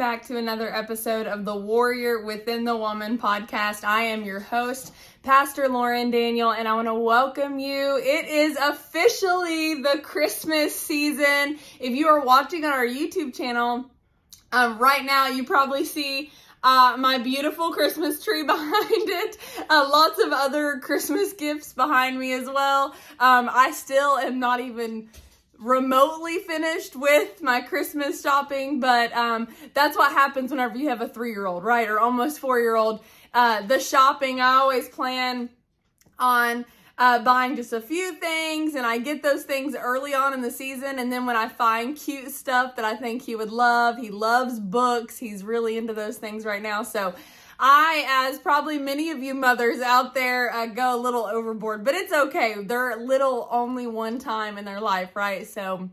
back to another episode of the Warrior Within the Woman podcast. I am your host, Pastor Lauren Daniel, and I want to welcome you. It is officially the Christmas season. If you are watching on our YouTube channel, um, right now you probably see uh, my beautiful Christmas tree behind it. Uh, lots of other Christmas gifts behind me as well. Um, I still am not even remotely finished with my Christmas shopping, but um, that's what happens whenever you have a three year old, right? Or almost four year old. Uh, the shopping, I always plan on uh, buying just a few things, and I get those things early on in the season. And then when I find cute stuff that I think he would love, he loves books, he's really into those things right now. So I, as probably many of you mothers out there, uh, go a little overboard, but it's okay. They're little only one time in their life, right? So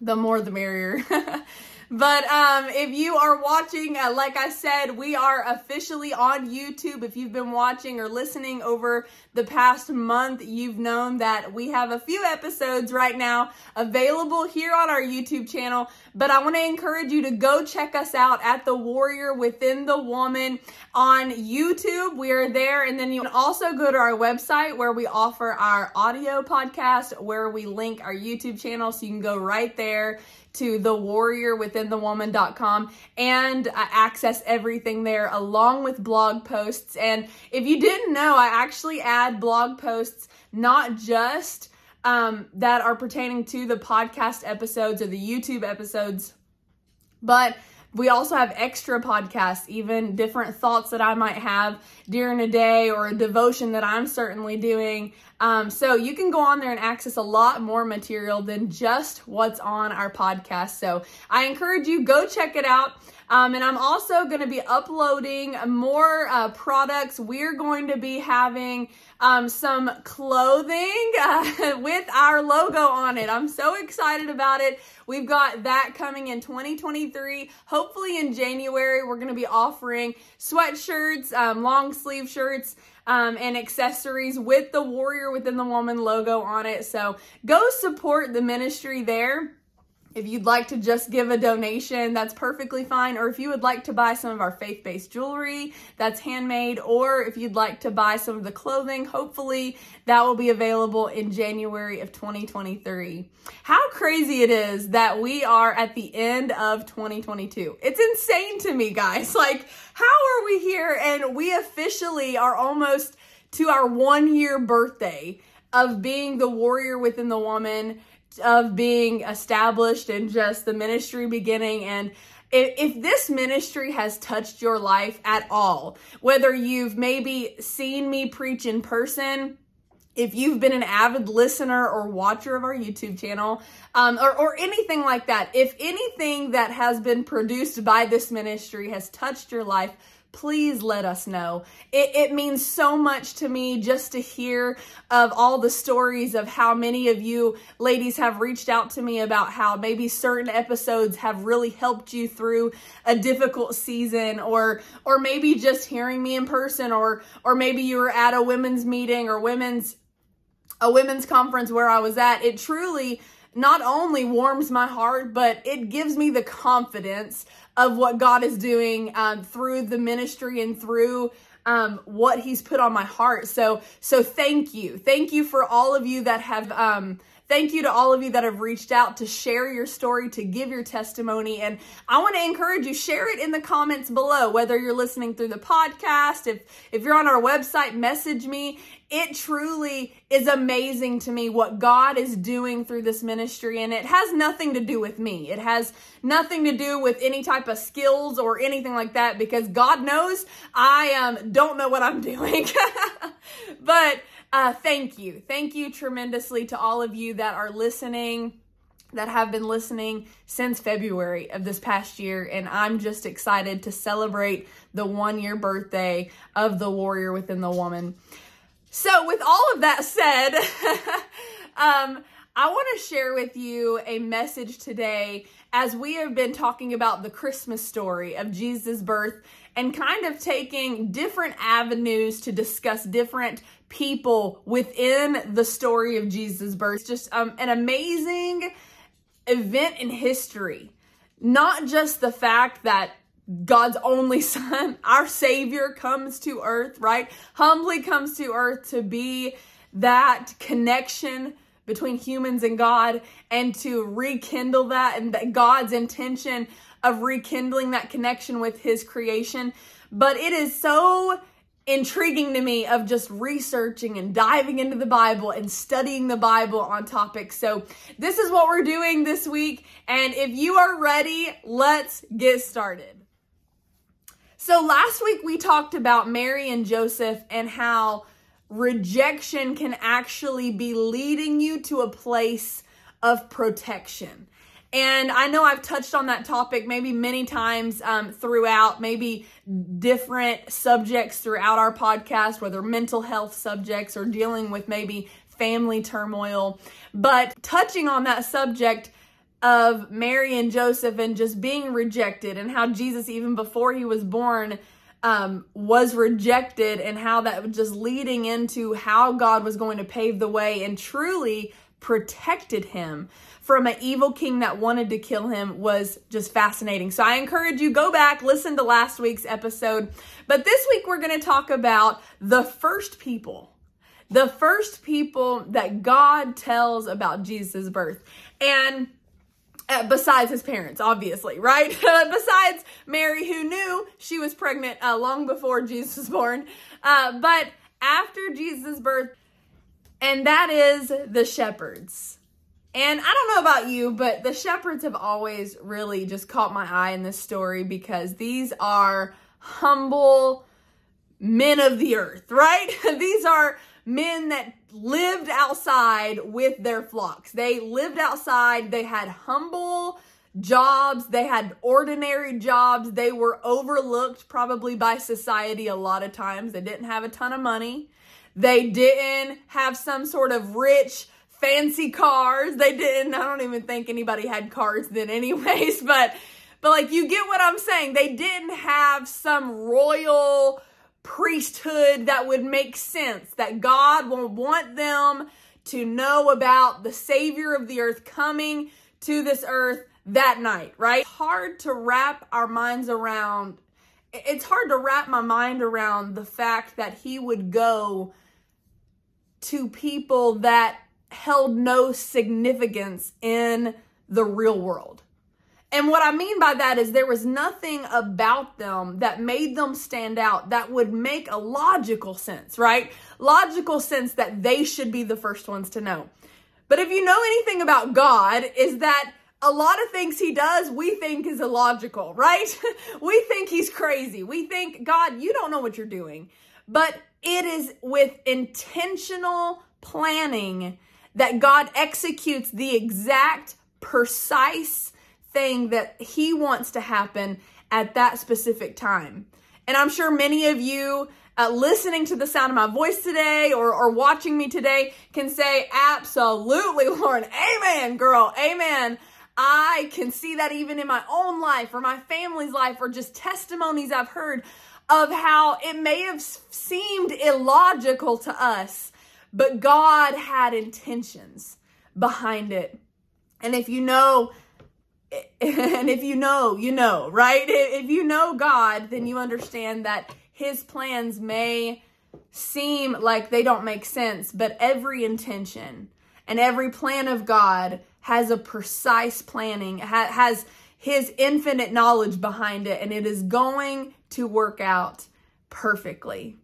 the more the merrier. But um, if you are watching, uh, like I said, we are officially on YouTube. If you've been watching or listening over the past month, you've known that we have a few episodes right now available here on our YouTube channel. But I want to encourage you to go check us out at The Warrior Within the Woman on YouTube. We are there. And then you can also go to our website where we offer our audio podcast, where we link our YouTube channel. So you can go right there to the warrior within the woman.com and uh, access everything there along with blog posts. And if you didn't know, I actually add blog posts not just um, that are pertaining to the podcast episodes or the YouTube episodes, but we also have extra podcasts, even different thoughts that I might have during a day or a devotion that I'm certainly doing. Um, so you can go on there and access a lot more material than just what's on our podcast. So I encourage you, go check it out. Um, and I'm also going to be uploading more uh, products. We're going to be having um, some clothing uh, with our logo on it. I'm so excited about it. We've got that coming in 2023. Hopefully in January, we're going to be offering sweatshirts, um, long sleeve shirts, um, and accessories with the Warrior Within the Woman logo on it. So go support the ministry there. If you'd like to just give a donation, that's perfectly fine. Or if you would like to buy some of our faith based jewelry that's handmade, or if you'd like to buy some of the clothing, hopefully that will be available in January of 2023. How crazy it is that we are at the end of 2022. It's insane to me, guys. Like, how are we here and we officially are almost to our one year birthday of being the warrior within the woman of being established and just the ministry beginning. And if, this ministry has touched your life at all, whether you've maybe seen me preach in person, if you've been an avid listener or watcher of our YouTube channel, um, or, or anything like that, if anything that has been produced by this ministry has touched your life, please let us know. It, it, means so much to me just to hear of all the stories of how many of you ladies have reached out to me about how maybe certain episodes have really helped you through a difficult season or or maybe just hearing me in person or or maybe you were at a women's meeting or women's a women's conference where I was at. It truly not only warms my heart, but it gives me the confidence of what God is doing um, through the ministry and through um, what He's put on my heart. So, so thank you, thank you for all of you that have um, Thank you to all of you that have reached out to share your story, to give your testimony. And I want to encourage you, share it in the comments below, whether you're listening through the podcast, if, if you're on our website, message me. It truly is amazing to me what God is doing through this ministry. And it has nothing to do with me. It has nothing to do with any type of skills or anything like that because God knows I um, don't know what I'm doing. but uh, thank you. Thank you tremendously to all of you that are listening, that have been listening since February of this past year. And I'm just excited to celebrate the one year birthday of the warrior within the woman. So, with all of that said, um, I want to share with you a message today as we have been talking about the Christmas story of Jesus' birth and kind of taking different avenues to discuss different people within the story of Jesus' birth. Just um, an amazing event in history. Not just the fact that God's only son, our savior comes to earth, right? Humbly comes to earth to be that connection between humans and God and to rekindle that and that God's intention of rekindling that connection with his creation. But it is so intriguing to me of just researching and diving into the Bible and studying the Bible on topics. So, this is what we're doing this week. And if you are ready, let's get started. So, last week we talked about Mary and Joseph and how rejection can actually be leading you to a place of protection. And I know I've touched on that topic maybe many times um, throughout, maybe different subjects throughout our podcast, whether mental health subjects or dealing with maybe family turmoil. But touching on that subject of Mary and Joseph and just being rejected, and how Jesus, even before he was born, um, was rejected, and how that was just leading into how God was going to pave the way and truly protected him from an evil king that wanted to kill him was just fascinating. So I encourage you go back, listen to last week's episode. But this week we're going to talk about the first people. The first people that God tells about Jesus' birth. And uh, besides his parents, obviously, right? besides Mary, who knew she was pregnant uh, long before Jesus was born. Uh, but after Jesus' birth, and that is the shepherds. And I don't know about you, but the shepherds have always really just caught my eye in this story because these are humble men of the earth, right? these are men that lived outside with their flocks. They lived outside, they had humble jobs, they had ordinary jobs, they were overlooked probably by society a lot of times. They didn't have a ton of money. They didn't have some sort of rich fancy cars. They didn't. I don't even think anybody had cars then, anyways. But, but like you get what I'm saying. They didn't have some royal priesthood that would make sense. That God will want them to know about the Savior of the earth coming to this earth that night. Right? Hard to wrap our minds around. It's hard to wrap my mind around the fact that he would go to people that held no significance in the real world. And what I mean by that is there was nothing about them that made them stand out that would make a logical sense, right? Logical sense that they should be the first ones to know. But if you know anything about God, is that a lot of things he does we think is illogical, right? we think he's crazy. We think, God, you don't know what you're doing. But it is with intentional planning that God executes the exact precise thing that He wants to happen at that specific time. And I'm sure many of you uh, listening to the sound of my voice today or, or watching me today can say, Absolutely, Lauren. Amen, girl. Amen. I can see that even in my own life or my family's life or just testimonies I've heard of how it may have seemed illogical to us but God had intentions behind it. And if you know, and if you know, you know, right? If you know God, then you understand that his plans may seem like they don't make sense, but every intention and every plan of God has a precise planning, has his infinite knowledge behind it, and it is going to work out perfectly.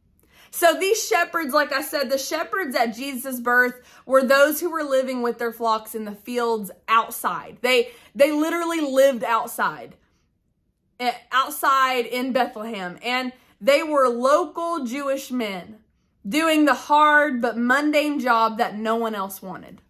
So these shepherds, like I said, the shepherds at Jesus' birth were those who were living with their flocks in the fields outside. They they literally lived outside. Eh, outside in Bethlehem and they were local Jewish men doing the hard but mundane job that no one else wanted.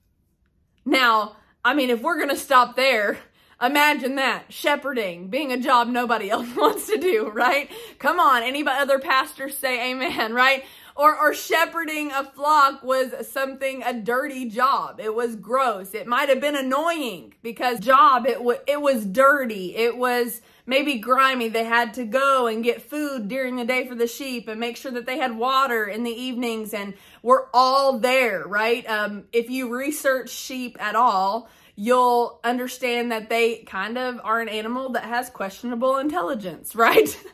Now, I mean, if we're going to stop there, Imagine that shepherding being a job nobody else wants to do, right? Come on, any other pastors say amen, right? Or, or shepherding a flock was something a dirty job. It was gross. It might have been annoying because job it was it was dirty. It was maybe grimy. They had to go and get food during the day for the sheep and make sure that they had water in the evenings and we're all there, right? Um, if you research sheep at all, you'll understand that they kind of are an animal that has questionable intelligence, right?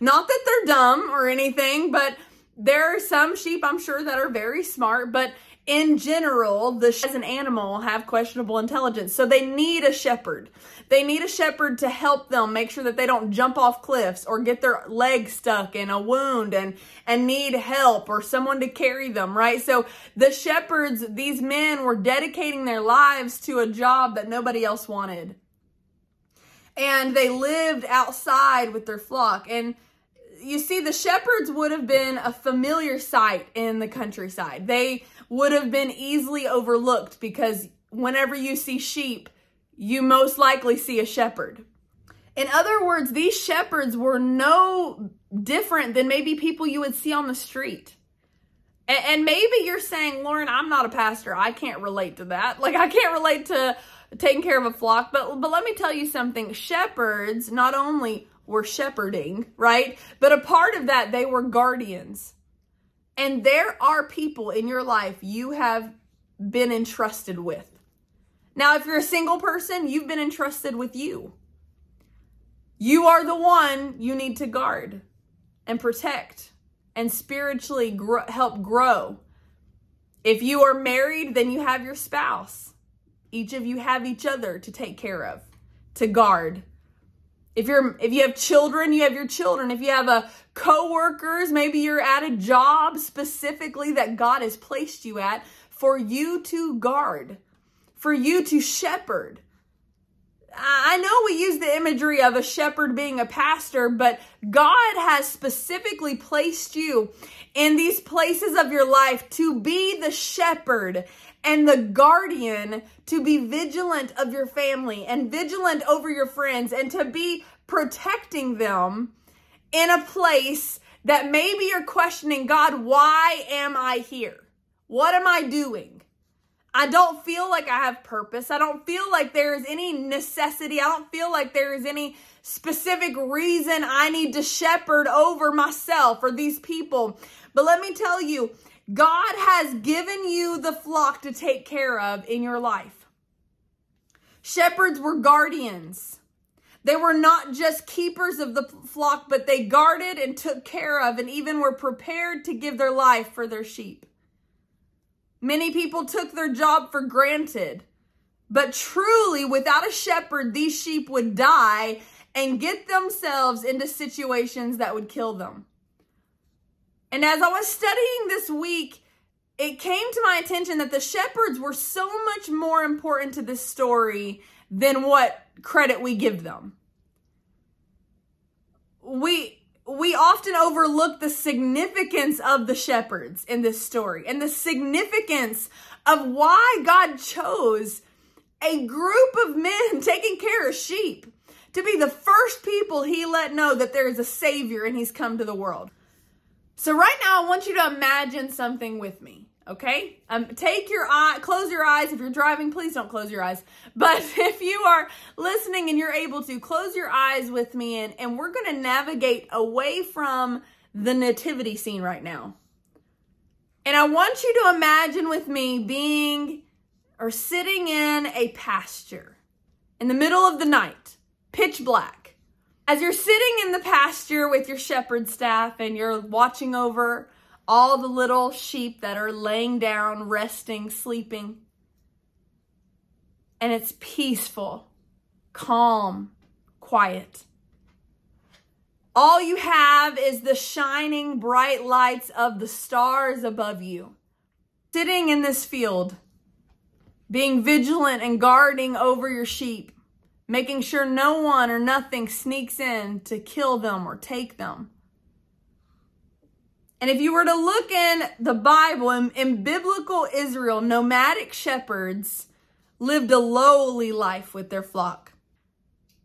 Not that they're dumb or anything, but there are some sheep I'm sure that are very smart, but in general, the as an animal have questionable intelligence. So they need a shepherd. They need a shepherd to help them make sure that they don't jump off cliffs or get their leg stuck in a wound and and need help or someone to carry them, right? So the shepherds, these men were dedicating their lives to a job that nobody else wanted. And they lived outside with their flock and you see, the shepherds would have been a familiar sight in the countryside. They would have been easily overlooked because whenever you see sheep, you most likely see a shepherd. In other words, these shepherds were no different than maybe people you would see on the street. And, maybe you're saying, Lauren, I'm not a pastor. I can't relate to that. Like, I can't relate to taking care of a flock. But, but let me tell you something. Shepherds not only were shepherding, right? But a part of that, they were guardians. And there are people in your life you have been entrusted with. Now, if you're a single person, you've been entrusted with you. You are the one you need to guard and protect and spiritually grow, help grow. If you are married, then you have your spouse. Each of you have each other to take care of, to guard, if you're if you have children, you have your children. If you have a coworkers, maybe you're at a job specifically that God has placed you at for you to guard, for you to shepherd. I know we use the imagery of a shepherd being a pastor, but God has specifically placed you in these places of your life to be the shepherd and the guardian to be vigilant of your family and vigilant over your friends and to be protecting them in a place that maybe you're questioning God, why am I here? What am I doing? I don't feel like I have purpose. I don't feel like there is any necessity. I don't feel like there is any specific reason I need to shepherd over myself or these people. But let me tell you, God has given you the flock to take care of in your life. Shepherds were guardians. They were not just keepers of the flock, but they guarded and took care of and even were prepared to give their life for their sheep. Many people took their job for granted, but truly, without a shepherd, these sheep would die and get themselves into situations that would kill them. And as I was studying this week, it came to my attention that the shepherds were so much more important to this story than what credit we give them. We we often overlook the significance of the shepherds in this story and the significance of why God chose a group of men taking care of sheep to be the first people he let know that there is a savior and he's come to the world. So right now I want you to imagine something with me. Okay? Um, take your eye, close your eyes. If you're driving, please don't close your eyes. But if you are listening and you're able to, close your eyes with me and, and we're going to navigate away from the nativity scene right now. And I want you to imagine with me being or sitting in a pasture in the middle of the night, pitch black. As you're sitting in the pasture with your shepherd staff and you're watching over all the little sheep that are laying down, resting, sleeping. And it's peaceful, calm, quiet. All you have is the shining bright lights of the stars above you. Sitting in this field, being vigilant and guarding over your sheep, making sure no one or nothing sneaks in to kill them or take them. And if you were to look in the Bible, in, in, biblical Israel, nomadic shepherds lived a lowly life with their flock.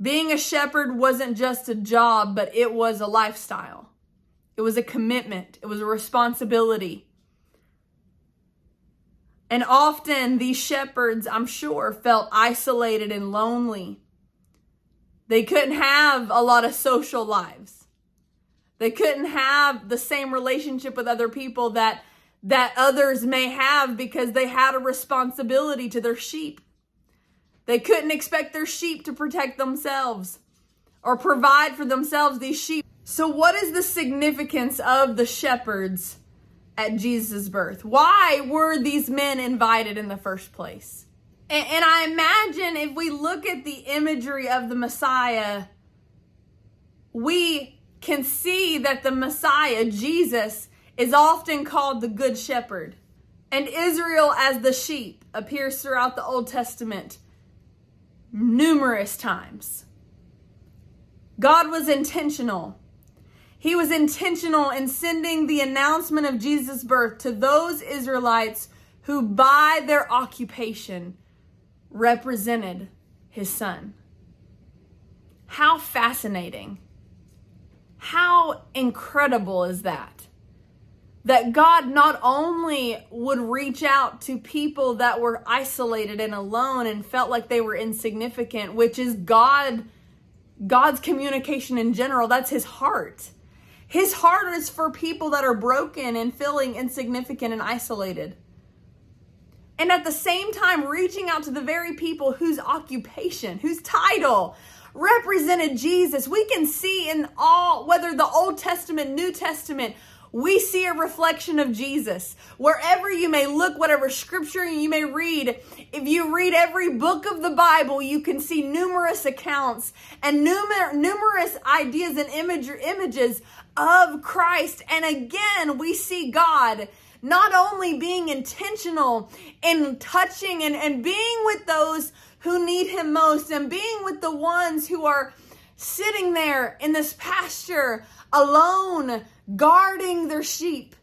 Being a shepherd wasn't just a job, but it was a lifestyle. It was a commitment. It was a responsibility. And often these shepherds, I'm sure, felt isolated and lonely. They couldn't have a lot of social lives. They couldn't have the same relationship with other people that that others may have because they had a responsibility to their sheep. They couldn't expect their sheep to protect themselves or provide for themselves these sheep. So, what is the significance of the shepherds at Jesus' birth? Why were these men invited in the first place? And, and I imagine if we look at the imagery of the Messiah, we can see that the Messiah, Jesus, is often called the Good Shepherd. And Israel as the sheep appears throughout the Old Testament numerous times. God was intentional. He was intentional in sending the announcement of Jesus' birth to those Israelites who, by their occupation, represented his son. How fascinating. How incredible is that? That God not only would reach out to people that were isolated and alone and felt like they were insignificant, which is God God's communication in general, that's his heart. His heart is for people that are broken and feeling insignificant and isolated. And at the same time, reaching out to the very people whose occupation, whose title represented Jesus. We can see in all, whether the Old Testament, New Testament, we see a reflection of Jesus. Wherever you may look, whatever scripture you may read, if you read every book of the Bible, you can see numerous accounts and numer- numerous ideas and image- images of Christ. And again, we see God not only being intentional in touching and, and being with those who need Him most and being with the ones who are sitting there in this pasture alone, guarding their sheep,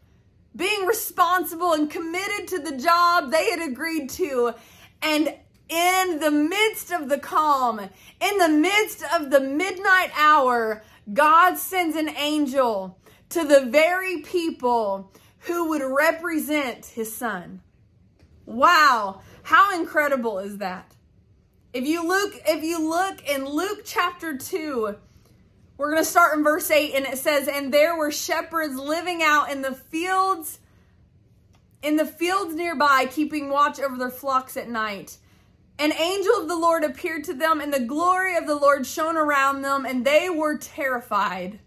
being responsible and committed to the job they had agreed to. And in the midst of the calm, in the midst of the midnight hour, God sends an angel to the very people who would represent his son. Wow, how incredible is that? If you look if you look in Luke chapter 2, we're going to start in verse 8, and it says, And there were shepherds living out in the fields, in the fields nearby, keeping watch over their flocks at night. An angel of the Lord appeared to them, and the glory of the Lord shone around them, and they were terrified.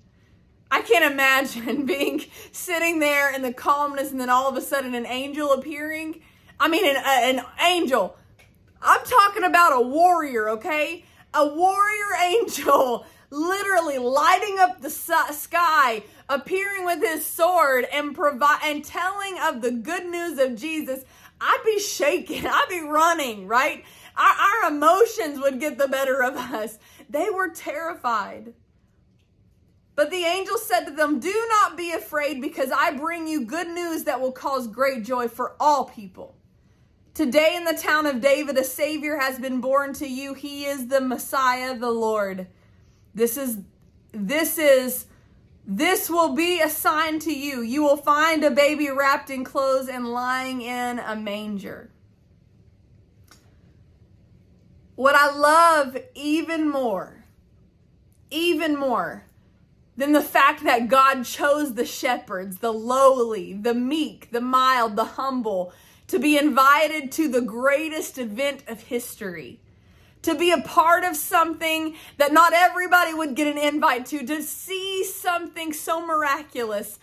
I can't imagine being sitting there in the calmness, and then all of a sudden an angel appearing. I mean, an, an angel. I'm talking about a warrior, okay? A warrior angel literally lighting up the sky, appearing with his sword and provide and telling of the good news of Jesus, I'd be shaking. I'd be running, right? Our, our emotions would get the better of us. They were terrified. But the angel said to them, Do not be afraid, because I bring you good news that will cause great joy for all people. Today in the town of David, a Savior has been born to you. He is the Messiah, the Lord. This is, this is, this will be a sign to you. You will find a baby wrapped in clothes and lying in a manger. What I love even more, even more than the fact that God chose the shepherds, the lowly, the meek, the mild, the humble, to be invited to the greatest event of history to be a part of something that not everybody would get an invite to, to see something so miraculous.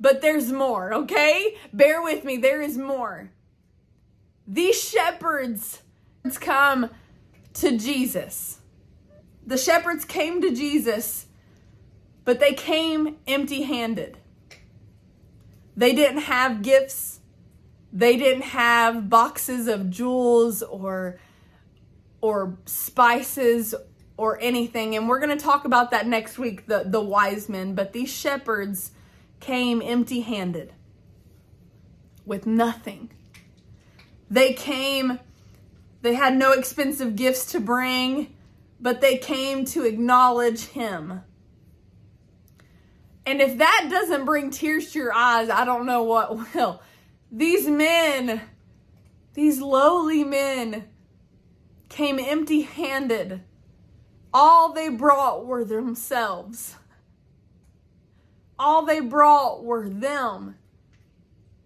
But there's more, okay? Bear with me, there is more. These shepherds come to Jesus. The shepherds came to Jesus, but they came empty handed. They didn't have gifts, they didn't have boxes of jewels or or spices or anything. And we're going to talk about that next week, the, the wise men. But these shepherds came empty handed with nothing. They came, they had no expensive gifts to bring, but they came to acknowledge him. And if that doesn't bring tears to your eyes, I don't know what will. These men, these lowly men, came empty handed. All they brought were themselves. All they brought were them.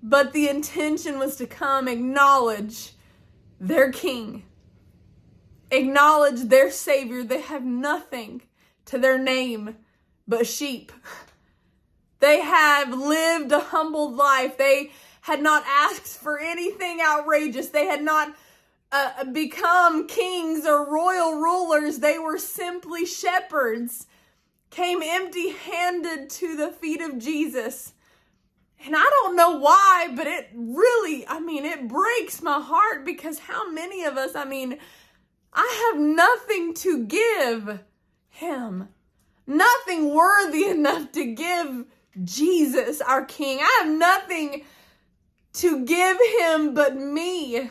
But the intention was to come acknowledge their king. acknowledge their Savior, they have nothing to their name but sheep. They have lived a humbled life. They had not asked for anything outrageous. They had not uh, become kings or royal rulers. They were simply shepherds, came empty handed to the feet of Jesus. And I don't know why, but it really, I mean, it breaks my heart because how many of us, I mean, I have nothing to give him, nothing worthy enough to give Jesus, our King. I have nothing to give him but me.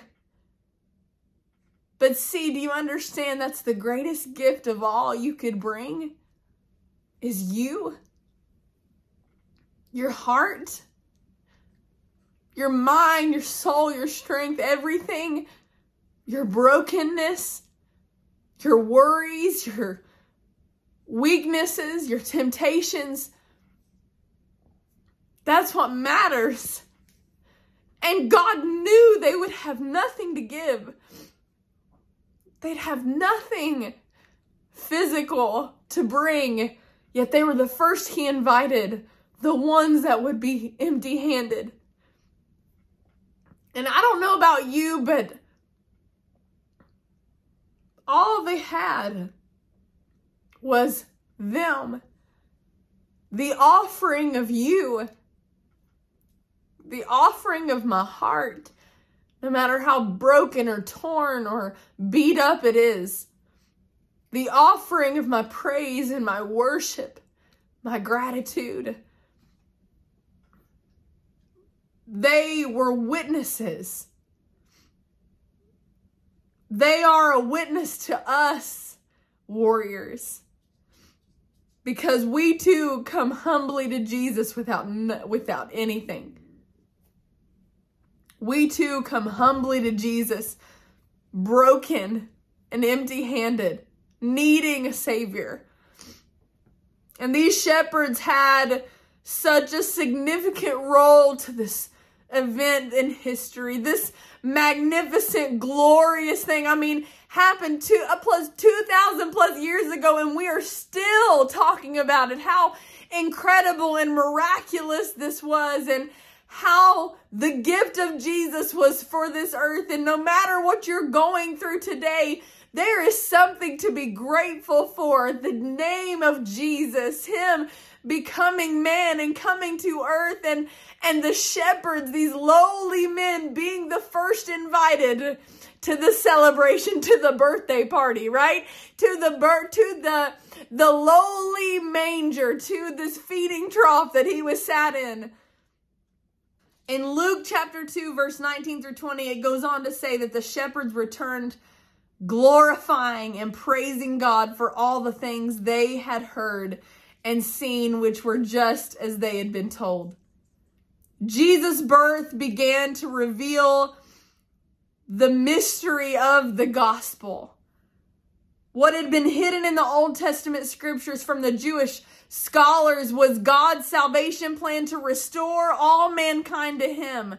But see, do you understand that's the greatest gift of all you could bring? Is you, your heart, your mind, your soul, your strength, everything, your brokenness, your worries, your weaknesses, your temptations. That's what matters. And God knew they would have nothing to give. They'd have nothing physical to bring, yet they were the first He invited, the ones that would be empty handed. And I don't know about you, but all they had was them. The offering of you, the offering of my heart, no matter how broken or torn or beat up it is, the offering of my praise and my worship, my gratitude. They were witnesses. They are a witness to us, warriors. Because we too come humbly to Jesus without without anything. We too come humbly to Jesus, broken and empty-handed, needing a savior. And these shepherds had such a significant role to this event in history. This magnificent, glorious thing. I mean, happened two uh, plus 2000 plus years ago and we are still talking about it. How incredible and miraculous this was and how the gift of Jesus was for this earth. And no matter what you're going through today, there is something to be grateful for. The name of Jesus, Him becoming man and coming to earth and and the shepherds these lowly men being the first invited to the celebration to the birthday party right to the birth to the the lowly manger to this feeding trough that he was sat in in Luke chapter 2 verse 19 through 20 it goes on to say that the shepherds returned glorifying and praising God for all the things they had heard and seen which were just as they had been told. Jesus' birth began to reveal the mystery of the gospel. What had been hidden in the Old Testament scriptures from the Jewish scholars was God's salvation plan to restore all mankind to Him.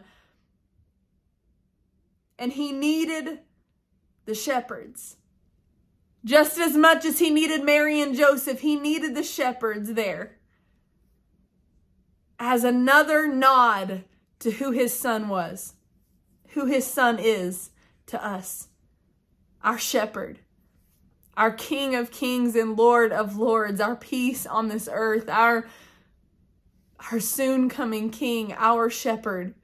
And He needed the shepherds. Just as much as he needed Mary and Joseph, he needed the shepherds there as another nod to who his son was, who his son is to us, our shepherd, our King of kings and Lord of lords, our peace on this earth, our, our soon coming King, our shepherd,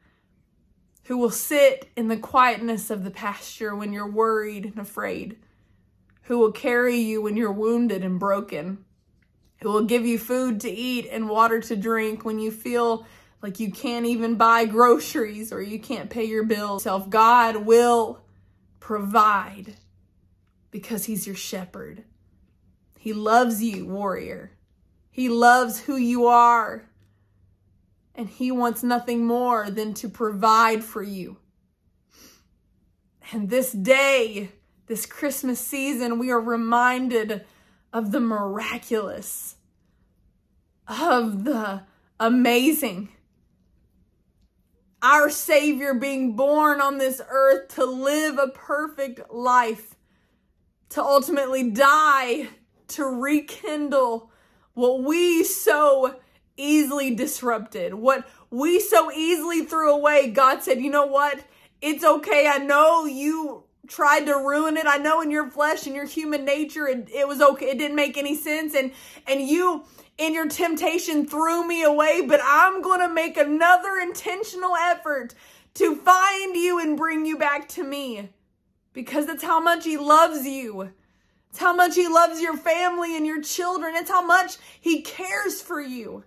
who will sit in the quietness of the pasture when you're worried and afraid who will carry you when you're wounded and broken, who will give you food to eat and water to drink when you feel like you can't even buy groceries or you can't pay your bills. God will provide because he's your shepherd. He loves you, warrior. He loves who you are. And he wants nothing more than to provide for you. And this day, this Christmas season, we are reminded of the miraculous, of the amazing. Our Savior being born on this earth to live a perfect life, to ultimately die to rekindle what we so easily disrupted, what we so easily threw away. God said, you know what? It's okay. I know you tried to ruin it. I know in your flesh and your human nature, it, it was okay. It didn't make any sense. And, and you, in your temptation, threw me away, but I'm going to make another intentional effort to find you and bring you back to me because that's how much he loves you. It's how much he loves your family and your children. It's how much he cares for you.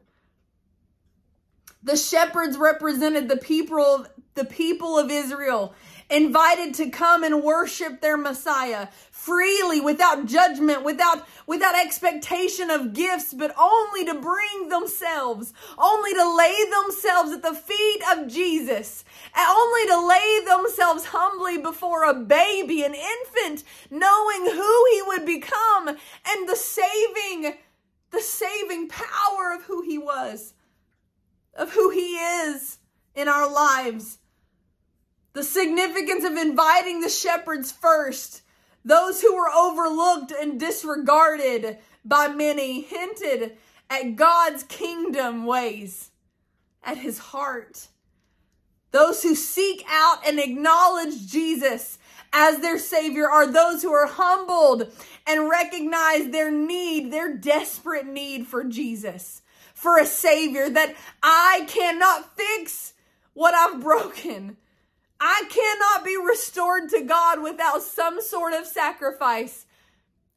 The shepherds represented the people the people of Israel invited to come and worship their Messiah freely, without judgment, without, without expectation of gifts, but only to bring themselves, only to lay themselves at the feet of Jesus, only to lay themselves humbly before a baby, an infant, knowing who he would become and the saving, the saving power of who he was, of who he is in our lives. The significance of inviting the shepherds first, those who were overlooked and disregarded by many, hinted at God's kingdom ways, at his heart. Those who seek out and acknowledge Jesus as their Savior are those who are humbled and recognize their need, their desperate need for Jesus, for a Savior that I cannot fix what I've broken. I cannot be restored to God without some sort of sacrifice.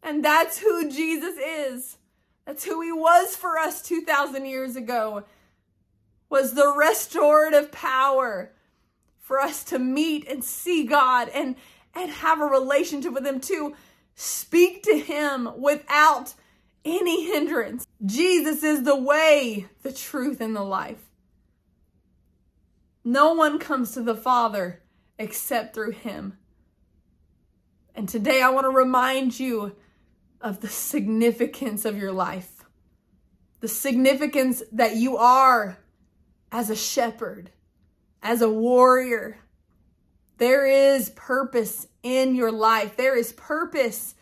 And that's who Jesus is. That's who he was for us 2,000 years ago. Was the restorative power for us to meet and see God and, and have a relationship with him to speak to him without any hindrance. Jesus is the way, the truth, and the life. No one comes to the Father except through him. And today I want to remind you of the significance of your life, the significance that you are as a shepherd, as a warrior. There is purpose in your life. There is purpose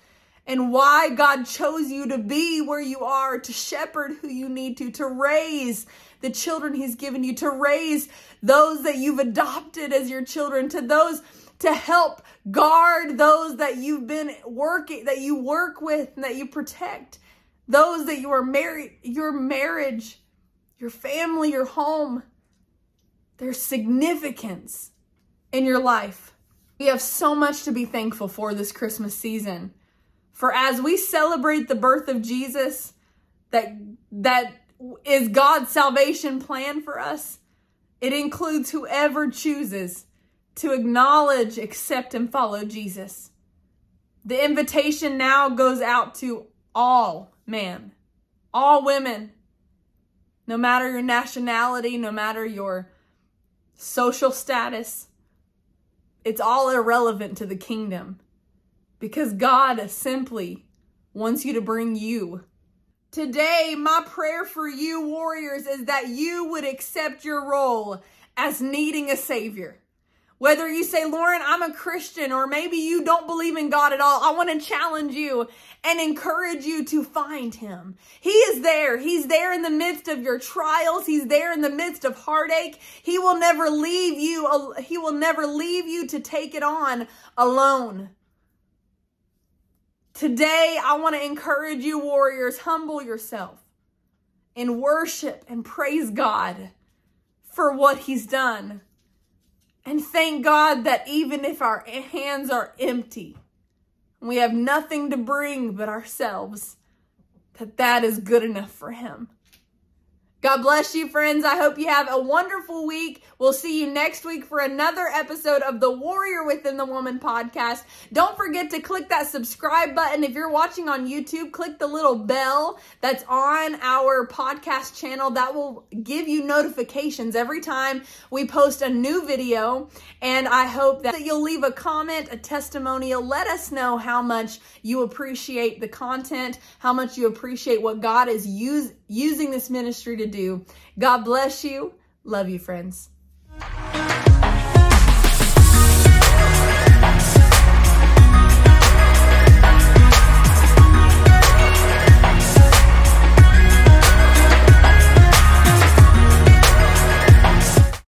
and why God chose you to be where you are, to shepherd who you need to, to raise the children He's given you, to raise those that you've adopted as your children, to those to help guard those that you've been working, that you work with, and that you protect, those that you are married, your marriage, your family, your home. There's significance in your life. We have so much to be thankful for this Christmas season. For as we celebrate the birth of Jesus, that that is God's salvation plan for us, it includes whoever chooses to acknowledge, accept, and follow Jesus. The invitation now goes out to all men, all women, no matter your nationality, no matter your social status. It's all irrelevant to the kingdom because God simply wants you to bring you. Today, my prayer for you, warriors, is that you would accept your role as needing a savior. Whether you say, Lauren, I'm a Christian, or maybe you don't believe in God at all, I want to challenge you and encourage you to find Him. He is there. He's there in the midst of your trials. He's there in the midst of heartache. He will never leave you. He will never leave you to take it on alone. Today, I want to encourage you, warriors, humble yourself and worship and praise God for what He's done. And thank God that even if our hands are empty, we have nothing to bring but ourselves, that that is good enough for Him. God bless you, friends. I hope you have a wonderful week. We'll see you next week for another episode of the Warrior Within the Woman podcast. Don't forget to click that subscribe button. If you're watching on YouTube, click the little bell that's on our podcast channel. That will give you notifications every time we post a new video. And I hope that you'll leave a comment, a testimonial. Let us know how much you appreciate the content, how much you appreciate what God is use, using this ministry to do. God bless you. Love you, friends.